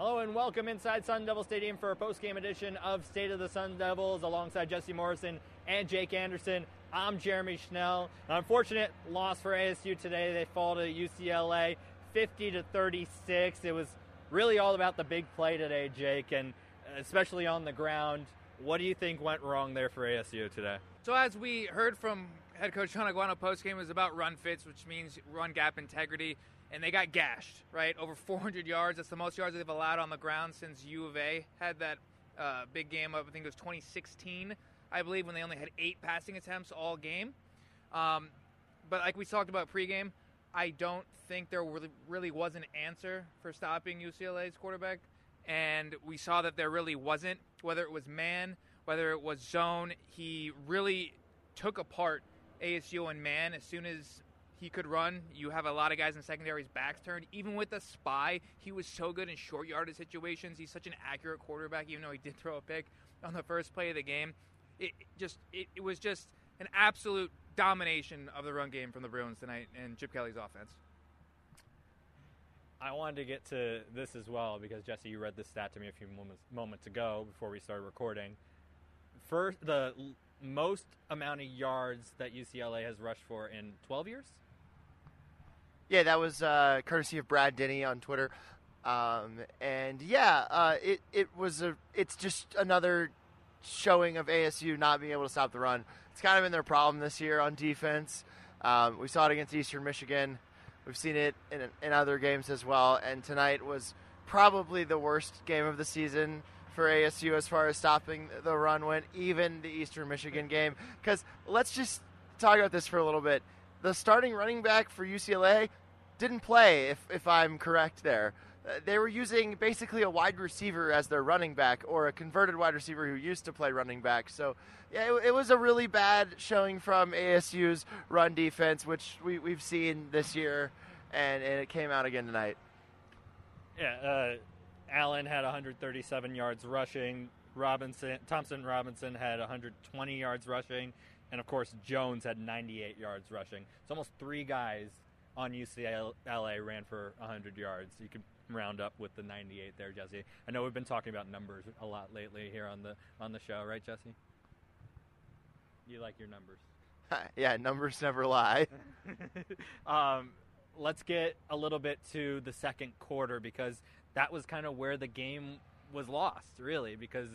Hello and welcome inside Sun Devil Stadium for a post-game edition of State of the Sun Devils alongside Jesse Morrison and Jake Anderson. I'm Jeremy Schnell. An unfortunate loss for ASU today. They fall to UCLA 50 to 36. It was really all about the big play today, Jake, and especially on the ground. What do you think went wrong there for ASU today? So as we heard from head coach Shaun Aguano post-game, it was about run fits, which means run gap integrity and they got gashed, right? Over 400 yards. That's the most yards they've allowed on the ground since U of A had that uh, big game of, I think it was 2016, I believe, when they only had eight passing attempts all game. Um, but like we talked about pregame, I don't think there really, really was an answer for stopping UCLA's quarterback. And we saw that there really wasn't, whether it was man, whether it was zone. He really took apart ASU and man as soon as he could run. You have a lot of guys in secondary's backs turned. Even with the spy, he was so good in short yardage situations. He's such an accurate quarterback, even though he did throw a pick on the first play of the game. It just it, it was just an absolute domination of the run game from the Bruins tonight and Chip Kelly's offense. I wanted to get to this as well because Jesse, you read this stat to me a few moments, moments ago before we started recording. First, the most amount of yards that UCLA has rushed for in 12 years. Yeah, that was uh, courtesy of Brad Denny on Twitter. Um, and yeah, uh, it it was a it's just another showing of ASU not being able to stop the run. It's kind of been their problem this year on defense. Um, we saw it against Eastern Michigan. We've seen it in, in other games as well. And tonight was probably the worst game of the season for ASU as far as stopping the run went, even the Eastern Michigan game. Because let's just talk about this for a little bit. The starting running back for UCLA didn't play, if, if I'm correct there. Uh, they were using basically a wide receiver as their running back or a converted wide receiver who used to play running back. So, yeah, it, it was a really bad showing from ASU's run defense, which we, we've seen this year, and, and it came out again tonight. Yeah, uh, Allen had 137 yards rushing. Robinson, Thompson Robinson had 120 yards rushing, and of course Jones had 98 yards rushing. It's almost three guys on UCLA ran for 100 yards. You can round up with the 98 there, Jesse. I know we've been talking about numbers a lot lately here on the on the show, right, Jesse? You like your numbers? yeah, numbers never lie. um, let's get a little bit to the second quarter because that was kind of where the game was lost, really, because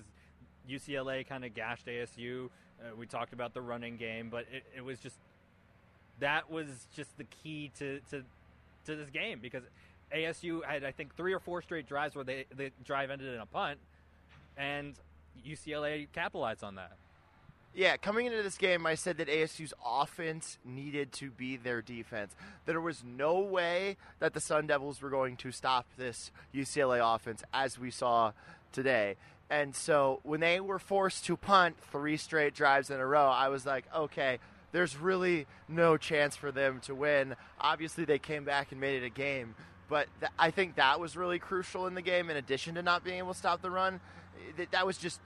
UCLA kind of gashed ASU. Uh, we talked about the running game, but it, it was just that was just the key to, to to this game because ASU had I think three or four straight drives where they the drive ended in a punt, and UCLA capitalized on that. Yeah, coming into this game, I said that ASU's offense needed to be their defense. There was no way that the Sun Devils were going to stop this UCLA offense as we saw today. And so when they were forced to punt three straight drives in a row, I was like, okay, there's really no chance for them to win. Obviously, they came back and made it a game, but th- I think that was really crucial in the game. In addition to not being able to stop the run, that, that was just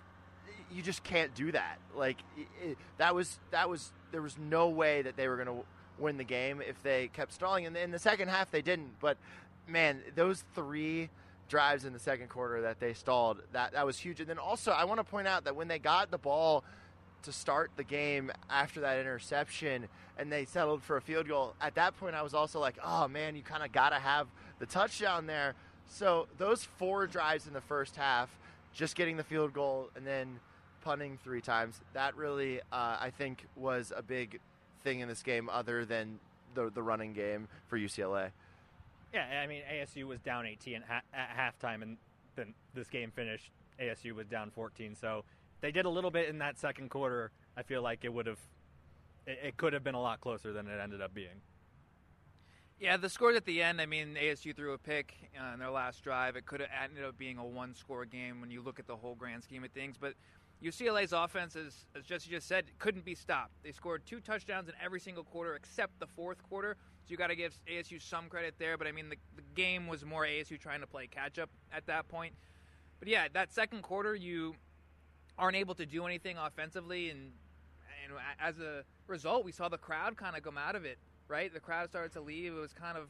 you just can't do that. Like it, that was that was there was no way that they were going to win the game if they kept stalling. And in the second half, they didn't. But man, those three drives in the second quarter that they stalled that that was huge. And then also, I want to point out that when they got the ball to start the game after that interception and they settled for a field goal. At that point, I was also like, oh man, you kind of got to have the touchdown there. So those four drives in the first half, just getting the field goal and then punting three times, that really, uh, I think, was a big thing in this game other than the, the running game for UCLA. Yeah, I mean, ASU was down 18 at halftime, and then this game finished. ASU was down 14, so they did a little bit in that second quarter. I feel like it would have, it, it could have been a lot closer than it ended up being. Yeah, the scores at the end. I mean, ASU threw a pick uh, in their last drive. It could have ended up being a one-score game when you look at the whole grand scheme of things. But UCLA's offense, as, as Jesse just said, couldn't be stopped. They scored two touchdowns in every single quarter except the fourth quarter. So you got to give ASU some credit there. But I mean, the, the game was more ASU trying to play catch-up at that point. But yeah, that second quarter, you aren't able to do anything offensively, and and as a result, we saw the crowd kind of come out of it. Right, the crowd started to leave. It was kind of,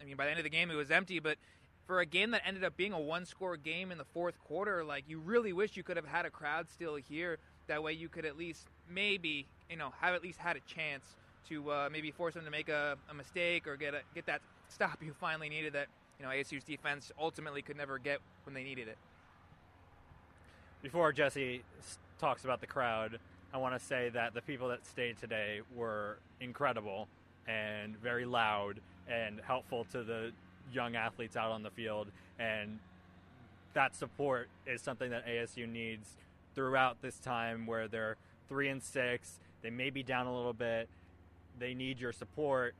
I mean, by the end of the game, it was empty. But for a game that ended up being a one-score game in the fourth quarter, like you really wish you could have had a crowd still here. That way, you could at least maybe you know have at least had a chance to uh, maybe force them to make a, a mistake or get a, get that stop you finally needed that you know ASU's defense ultimately could never get when they needed it. Before Jesse talks about the crowd, I want to say that the people that stayed today were incredible and very loud and helpful to the young athletes out on the field. And that support is something that ASU needs throughout this time where they're three and six. They may be down a little bit. They need your support.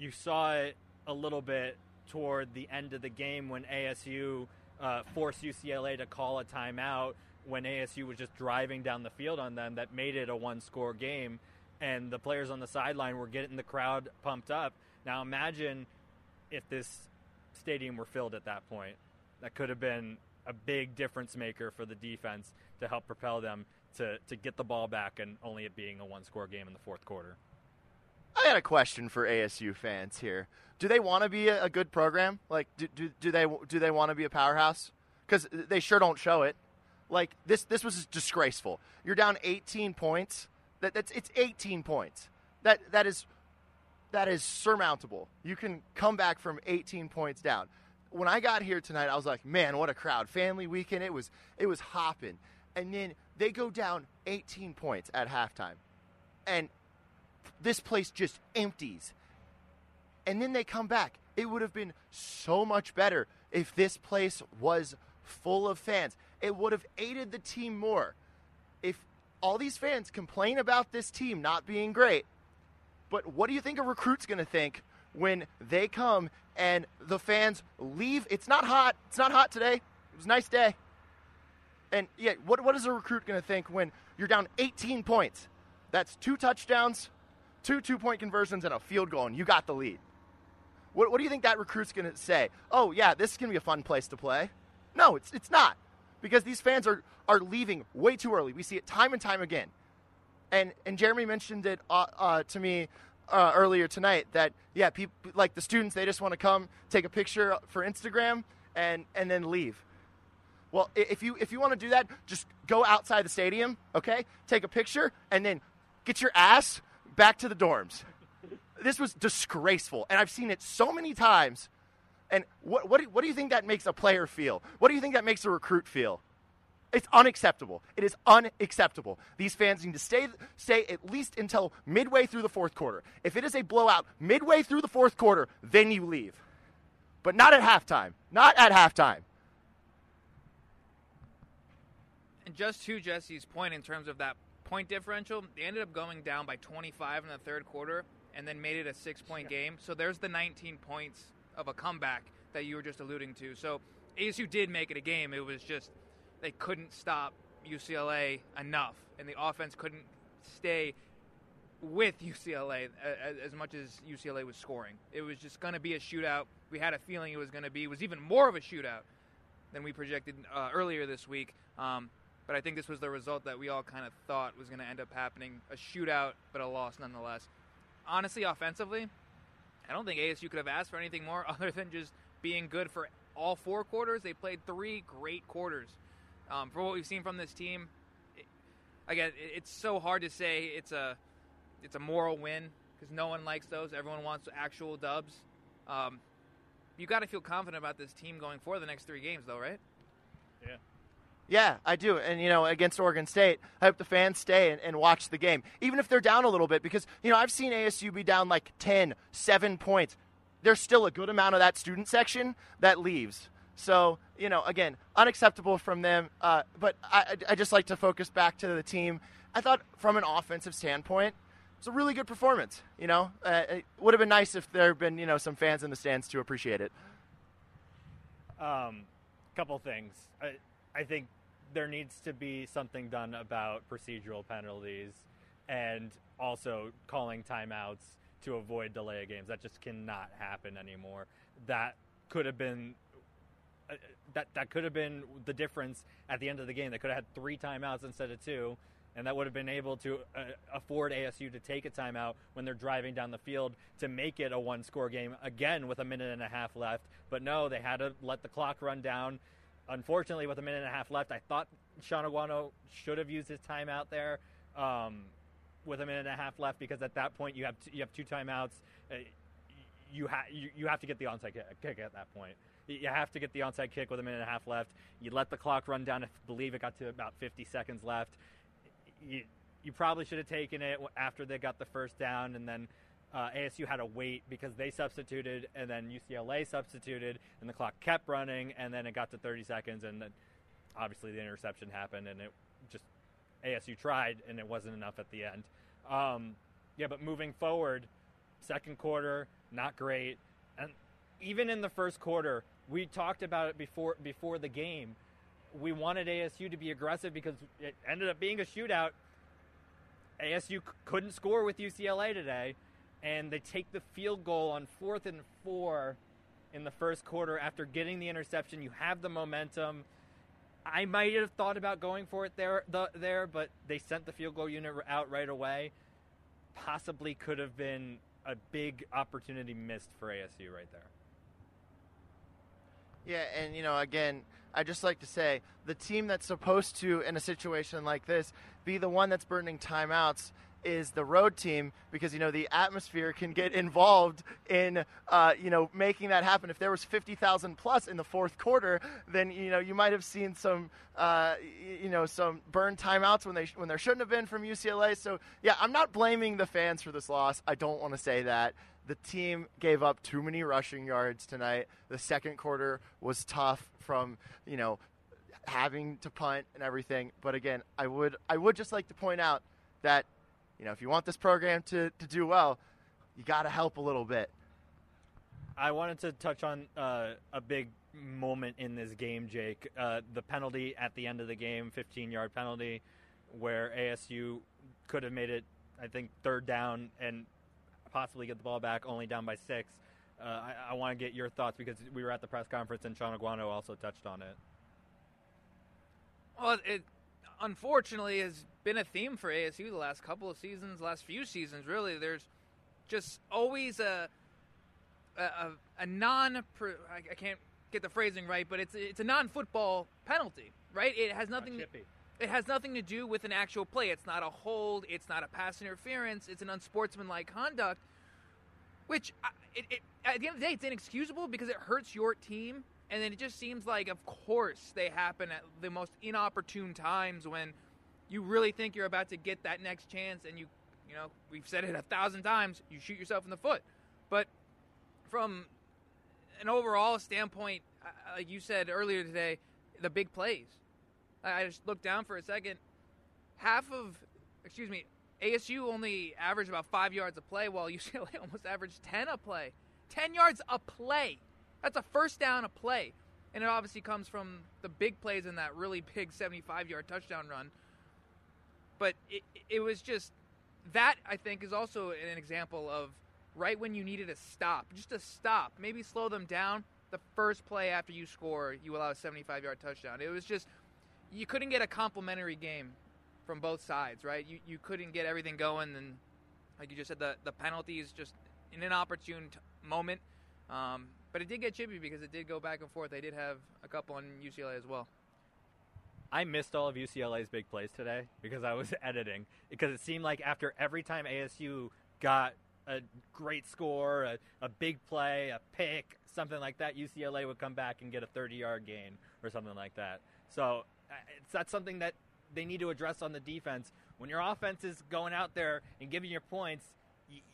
You saw it a little bit toward the end of the game when ASU uh, UCLA to call a timeout when ASU was just driving down the field on them that made it a one score game. And the players on the sideline were getting the crowd pumped up. Now imagine if this stadium were filled at that point. That could have been a big difference maker for the defense to help propel them to, to get the ball back and only it being a one score game in the fourth quarter. I got a question for ASU fans here. Do they want to be a, good program? Like, do, do, do they do they want to be a powerhouse? Because they sure don't show it. Like this this was disgraceful. You're down 18 points. That that's it's 18 points. That that is that is surmountable. You can come back from 18 points down. When I got here tonight, I was like, man, what a crowd! Family weekend. It was it was hopping. And then they go down 18 points at halftime, and this place just empties. And then they come back. It would have been so much better if this place was full of fans. It would have aided the team more. If all these fans complain about this team not being great, but what do you think a recruit's going to think when they come and the fans leave? It's not hot. It's not hot today. It was a nice day. And yeah, what, what is a recruit going to think when you're down 18 points? That's two touchdowns, two two point conversions, and a field goal, and you got the lead. What, what do you think that recruit's going to say? Oh, yeah, this is going to be a fun place to play. No, it's, it's not because these fans are, are leaving way too early. We see it time and time again. And, and Jeremy mentioned it uh, uh, to me uh, earlier tonight that, yeah, people, like the students, they just want to come take a picture for Instagram and, and then leave. Well, if you, if you want to do that, just go outside the stadium, okay? Take a picture and then get your ass back to the dorms. This was disgraceful, and I've seen it so many times. And what, what, do, what do you think that makes a player feel? What do you think that makes a recruit feel? It's unacceptable. It is unacceptable. These fans need to stay, stay at least until midway through the fourth quarter. If it is a blowout midway through the fourth quarter, then you leave. But not at halftime. Not at halftime. And just to Jesse's point in terms of that point differential, they ended up going down by 25 in the third quarter and then made it a six point game. So there's the 19 points of a comeback that you were just alluding to. So ASU did make it a game. It was just they couldn't stop UCLA enough, and the offense couldn't stay with UCLA as much as UCLA was scoring. It was just going to be a shootout. We had a feeling it was going to be. It was even more of a shootout than we projected uh, earlier this week. Um, but I think this was the result that we all kind of thought was going to end up happening a shootout, but a loss nonetheless. Honestly, offensively, I don't think ASU could have asked for anything more other than just being good for all four quarters. They played three great quarters. Um, for what we've seen from this team, it, again, it, it's so hard to say it's a it's a moral win because no one likes those. Everyone wants actual dubs. Um, you got to feel confident about this team going for the next three games, though, right? Yeah, I do. And, you know, against Oregon State, I hope the fans stay and, and watch the game, even if they're down a little bit, because, you know, I've seen ASU be down like 10, 7 points. There's still a good amount of that student section that leaves. So, you know, again, unacceptable from them. Uh, but I, I just like to focus back to the team. I thought, from an offensive standpoint, it was a really good performance. You know, uh, it would have been nice if there had been, you know, some fans in the stands to appreciate it. Um, couple things. I, I think there needs to be something done about procedural penalties and also calling timeouts to avoid delay of games. That just cannot happen anymore. That could have been uh, that that could have been the difference at the end of the game. They could have had three timeouts instead of two, and that would have been able to uh, afford ASU to take a timeout when they're driving down the field to make it a one score game again with a minute and a half left. But no, they had to let the clock run down. Unfortunately, with a minute and a half left, I thought Shaun Aguano should have used his timeout there um, with a minute and a half left because at that point you have t- you have two timeouts. Uh, you, ha- you, you have to get the onside kick at that point. You have to get the onside kick with a minute and a half left. You let the clock run down. I believe it got to about 50 seconds left. You, you probably should have taken it after they got the first down, and then uh, ASU had to wait because they substituted, and then UCLA substituted, and the clock kept running, and then it got to 30 seconds, and then obviously the interception happened, and it just ASU tried, and it wasn't enough at the end. Um, yeah, but moving forward, second quarter not great, and even in the first quarter, we talked about it before before the game. We wanted ASU to be aggressive because it ended up being a shootout. ASU c- couldn't score with UCLA today, and they take the field goal on fourth and four in the first quarter after getting the interception. You have the momentum. I might have thought about going for it there, the, there, but they sent the field goal unit out right away. Possibly could have been a big opportunity missed for ASU right there. Yeah, and you know, again, I just like to say the team that's supposed to, in a situation like this, be the one that's burning timeouts is the road team because you know the atmosphere can get involved in uh, you know making that happen. If there was fifty thousand plus in the fourth quarter, then you know you might have seen some uh, you know some burn timeouts when they when there shouldn't have been from UCLA. So yeah, I'm not blaming the fans for this loss. I don't want to say that. The team gave up too many rushing yards tonight. The second quarter was tough from you know having to punt and everything. But again, I would I would just like to point out that you know if you want this program to, to do well, you got to help a little bit. I wanted to touch on uh, a big moment in this game, Jake. Uh, the penalty at the end of the game, 15 yard penalty, where ASU could have made it, I think, third down and possibly get the ball back, only down by six. Uh, I, I want to get your thoughts because we were at the press conference and Shaun Aguano also touched on it. Well, it unfortunately has been a theme for ASU the last couple of seasons, last few seasons. Really, there's just always a a, a, a non. I can't get the phrasing right, but it's it's a non-football penalty, right? It has nothing. It has nothing to do with an actual play. It's not a hold. It's not a pass interference. It's an unsportsmanlike conduct, which uh, it, it, at the end of the day, it's inexcusable because it hurts your team. And then it just seems like, of course, they happen at the most inopportune times when you really think you're about to get that next chance, and you, you know, we've said it a thousand times, you shoot yourself in the foot. But from an overall standpoint, uh, uh, like you said earlier today, the big plays. I just looked down for a second. Half of, excuse me, ASU only averaged about five yards a play, while UCLA almost averaged 10 a play. 10 yards a play. That's a first down a play. And it obviously comes from the big plays in that really big 75 yard touchdown run. But it, it was just, that I think is also an example of right when you needed a stop, just a stop, maybe slow them down. The first play after you score, you allow a 75 yard touchdown. It was just, you couldn't get a complimentary game from both sides, right? You you couldn't get everything going, and like you just said, the the penalties just an opportune t- moment. Um, but it did get chippy because it did go back and forth. They did have a couple on UCLA as well. I missed all of UCLA's big plays today because I was editing. Because it seemed like after every time ASU got a great score, a, a big play, a pick, something like that, UCLA would come back and get a 30 yard gain or something like that. So uh, it's that's something that they need to address on the defense. When your offense is going out there and giving your points,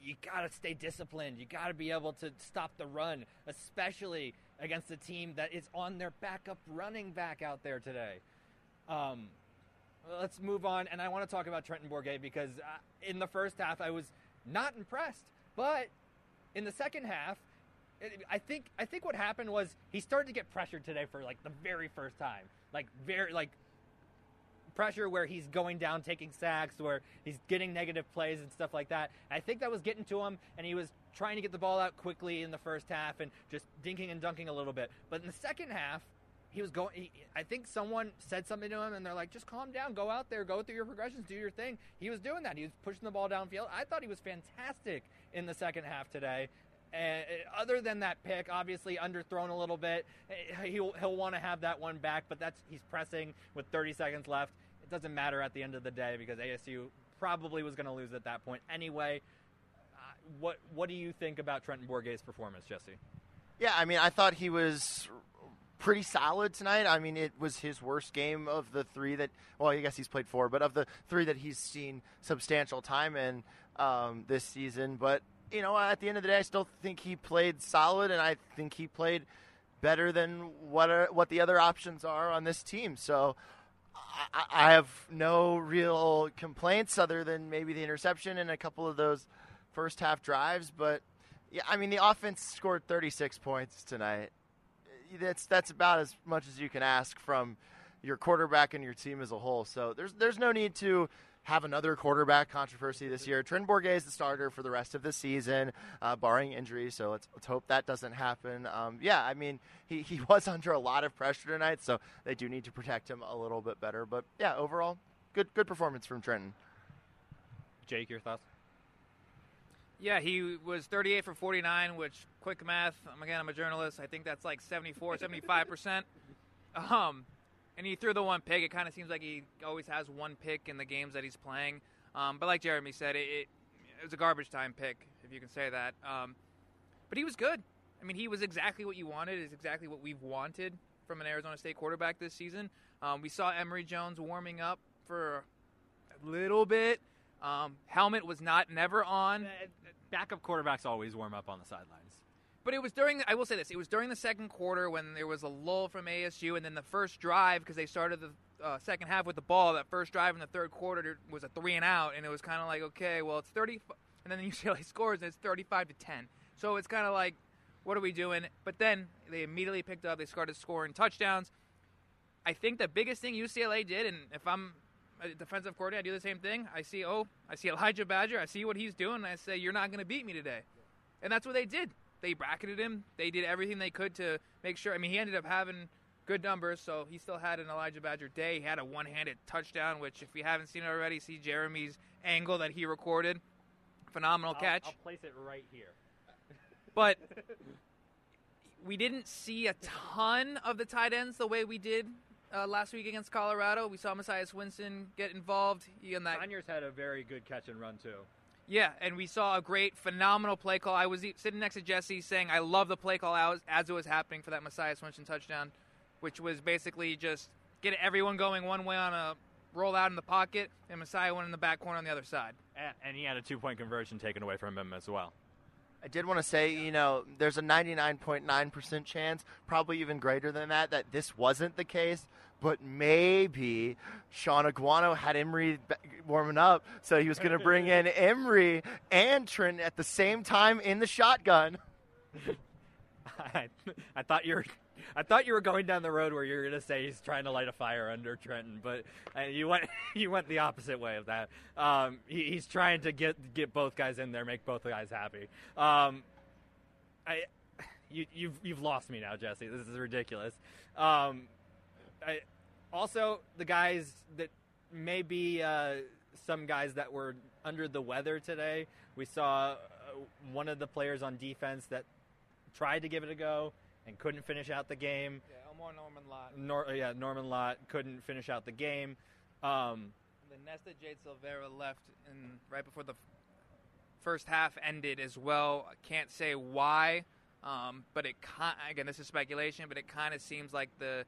you, got to stay disciplined. You got to be able to stop the run, especially against a team that is on their backup running back out there today. Um, let's move on, and I want to talk about Trenton Bourguet because uh, in the first half I was not impressed, but in the second half, I think I think what happened was he started to get pressured today for like the very first time, like very like pressure where he's going down, taking sacks, where he's getting negative plays and stuff like that. I think that was getting to him, and he was trying to get the ball out quickly in the first half and just dinking and dunking a little bit. But in the second half, he was going. He, I think someone said something to him, and they're like, "Just calm down, go out there, go through your progressions, do your thing." He was doing that. He was pushing the ball downfield. I thought he was fantastic in the second half today. And uh, other than that pick, obviously underthrown a little bit, eh, he'll he'll want to have that one back. But that's he's pressing with 30 seconds left. It doesn't matter at the end of the day because ASU probably was going to lose at that point anyway. Uh, what what do you think about Trenton Bourguet's performance, Jesse? Yeah, I mean, I thought he was pretty solid tonight. I mean, it was his worst game of the three that, well, I guess he's played four, but of the three that he's seen substantial time in um, this season. But, you know, at the end of the day, I still think he played solid, and I think he played better than what are, what the other options are on this team. So I, have no real complaints other than maybe the interception and a couple of those first half drives. But, yeah, I mean, the offense scored 36 points tonight that's that's about as much as you can ask from your quarterback and your team as a whole. So there's there's no need to have another quarterback controversy this year. Trent Bourguet is the starter for the rest of the season, uh, barring injury. So let's, let's hope that doesn't happen. Um, yeah, I mean, he, he was under a lot of pressure tonight, so they do need to protect him a little bit better. But yeah, overall, good good performance from Trenton. Jake, your thoughts? Yeah, he was 38 for 49, which quick math. Again, I'm a journalist. I think that's like 74, 75 percent. Um, and he threw the one pick. It kind of seems like he always has one pick in the games that he's playing. Um, but like Jeremy said, it, it, it, was a garbage time pick, if you can say that. Um, but he was good. I mean, he was exactly what you wanted. Is exactly what we've wanted from an Arizona State quarterback this season. Um, we saw Emory Jones warming up for a little bit. Um, helmet was not never on. Backup quarterbacks always warm up on the sidelines. But it was during. I will say this: it was during the second quarter when there was a lull from ASU, and then the first drive because they started the uh, second half with the ball. That first drive in the third quarter was a three and out, and it was kind of like, okay, well, it's thirty, and then UCLA scores, and it's thirty-five to ten. So it's kind of like, what are we doing? But then they immediately picked up. They started scoring touchdowns. I think the biggest thing UCLA did, and if I'm a defensive coordinator, I do the same thing. I see, oh, I see Elijah Badger. I see what he's doing. And I say, you're not going to beat me today. And that's what they did. They bracketed him. They did everything they could to make sure. I mean, he ended up having good numbers, so he still had an Elijah Badger day. He had a one-handed touchdown, which, if you haven't seen it already, see Jeremy's angle that he recorded. Phenomenal I'll, catch. I'll place it right here. But we didn't see a ton of the tight ends the way we did uh, last week against Colorado. We saw Messiah Swinson get involved. He on that. Conyers had a very good catch and run too. Yeah, and we saw a great, phenomenal play call. I was sitting next to Jesse saying, "I love the play call as, as it was happening for that Messiah Swinson touchdown, which was basically just get everyone going one way on a roll out in the pocket, and Messiah went in the back corner on the other side. And he had a two-point conversion taken away from him as well. I did want to say, you know, there's a 99.9% chance, probably even greater than that, that this wasn't the case. But maybe Shaun Aguano had Emory warming up, so he was going to bring in Emory and Trent at the same time in the shotgun. I, I thought you were I thought you were going down the road where you were going to say he's trying to light a fire under Trenton, but uh, you went you went the opposite way of that. Um, he, he's trying to get get both guys in there, make both guys happy. Um, I you, you've you've lost me now, Jesse. This is ridiculous. Um, I, also, the guys that maybe uh, some guys that were under the weather today. We saw uh, one of the players on defense that tried to give it a go and couldn't finish out the game. Yeah, Elmore Norman Lott. Nor, yeah, Norman Lott couldn't finish out the game. Um, the Nesta Jade Silvera left in right before the first half ended as well. I can't say why, um, but it again this is speculation, but it kind of seems like the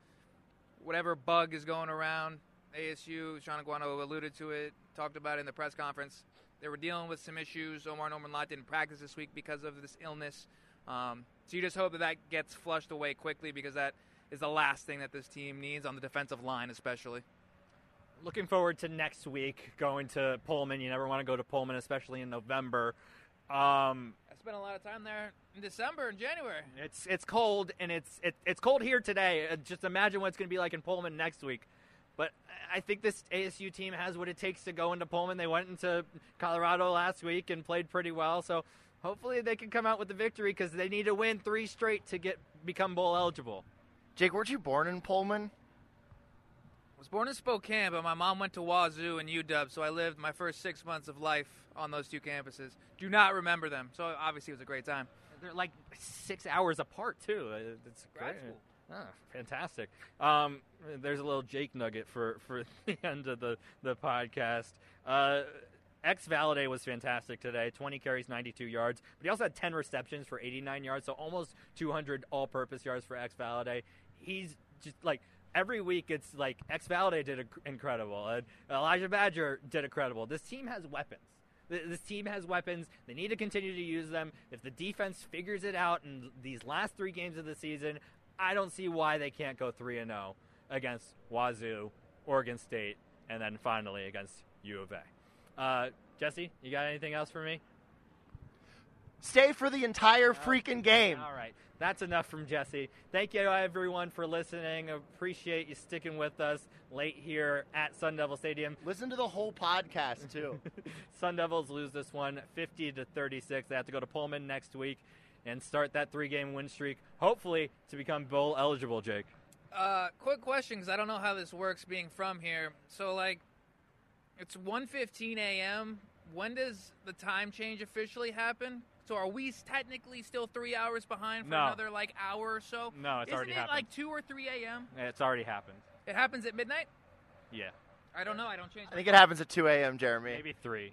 whatever bug is going around. ASU, Shaun Aguano alluded to it, talked about it in the press conference. They were dealing with some issues. Omarr Norman Lott didn't practice this week because of this illness. Um, so you just hope that that gets flushed away quickly because that is the last thing that this team needs on the defensive line, especially. Looking forward to next week going to Pullman. You never want to go to Pullman, especially in November. Um, I spent a lot of time there in December and January. It's it's cold and it's it, it's cold here today. Uh, just imagine what it's going to be like in Pullman next week. But I think this ASU team has what it takes to go into Pullman. They went into Colorado last week and played pretty well. So hopefully they can come out with the victory because they need to win three straight to get become bowl eligible. Jake, weren't you born in Pullman? I was born in Spokane, but my mom went to Wazoo and UW, so I lived my first six months of life on those two campuses. Do not remember them, so obviously it was a great time. They're like six hours apart too. Uh, It's Grad great. school. Ah, fantastic. Um, there's a little Jake nugget for, for the end of the, the podcast. Uh, X Valladay was fantastic today. 20 carries, 92 yards, but he also had 10 receptions for 89 yards, so almost 200 all-purpose yards for X Valladay. He's just like every week. It's like X Valladay did inc- incredible, and Elijah Badger did incredible. This team has weapons. This team has weapons. They need to continue to use them. If the defense figures it out in these last three games of the season, I don't see why they can't go 3 and 0 against Wazoo, Oregon State, and then finally against U of A. Uh, Jesse, you got anything else for me? Stay for the entire freaking game. All right. That's enough from Jesse. Thank you, everyone, for listening. Appreciate you sticking with us late here at Sun Devil Stadium. Listen to the whole podcast too. Sun Devils lose this one 50 to 36. They have to go to Pullman next week and start that three game win streak, hopefully to become bowl eligible, Jake. Uh, quick question, because I don't know how this works being from here. So, like, it's 1.15 a.m. When does the time change officially happen? So, are we technically still three hours behind for No. another, like, hour or so? No, it's Isn't already it happened. like 2 or 3 a.m.? It's already happened. It happens at midnight? Yeah. I don't know. I don't change I think it happens at 2 a.m. Jeremy. Maybe three.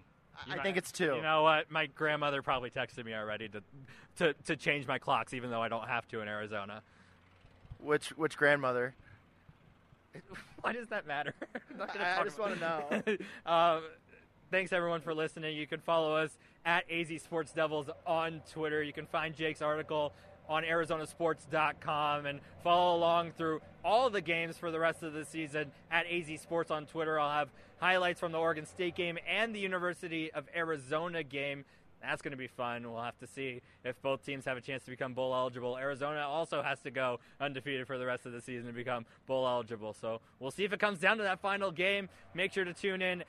You I might- think it's two. You know what? My grandmother probably texted me already to, to, to change my clocks, even though I don't have to in Arizona. Which which grandmother? Why does that matter? I'm not gonna I- I just wanna know. um, thanks everyone for listening. You can follow us at AZ Sports Devils on Twitter. You can find Jake's article on ArizonaSports.com and follow along through all the games for the rest of the season at AZ Sports on Twitter. I'll have highlights from the Oregon State game and the University of Arizona game. That's going to be fun. We'll have to see if both teams have a chance to become bowl eligible. Arizona also has to go undefeated for the rest of the season to become bowl eligible. So we'll see if it comes down to that final game. Make sure to tune in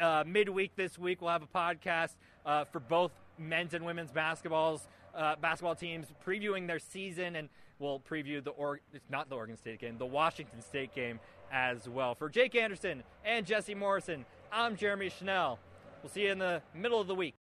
uh, midweek this week. We'll have a podcast uh, for both men's and women's basketballs uh, basketball teams previewing their season, and we'll preview the or it's not the Oregon State game, the Washington State game as well. For Jake Anderson and Jesse Morrison, I'm Jeremy Schnell. We'll see you in the middle of the week.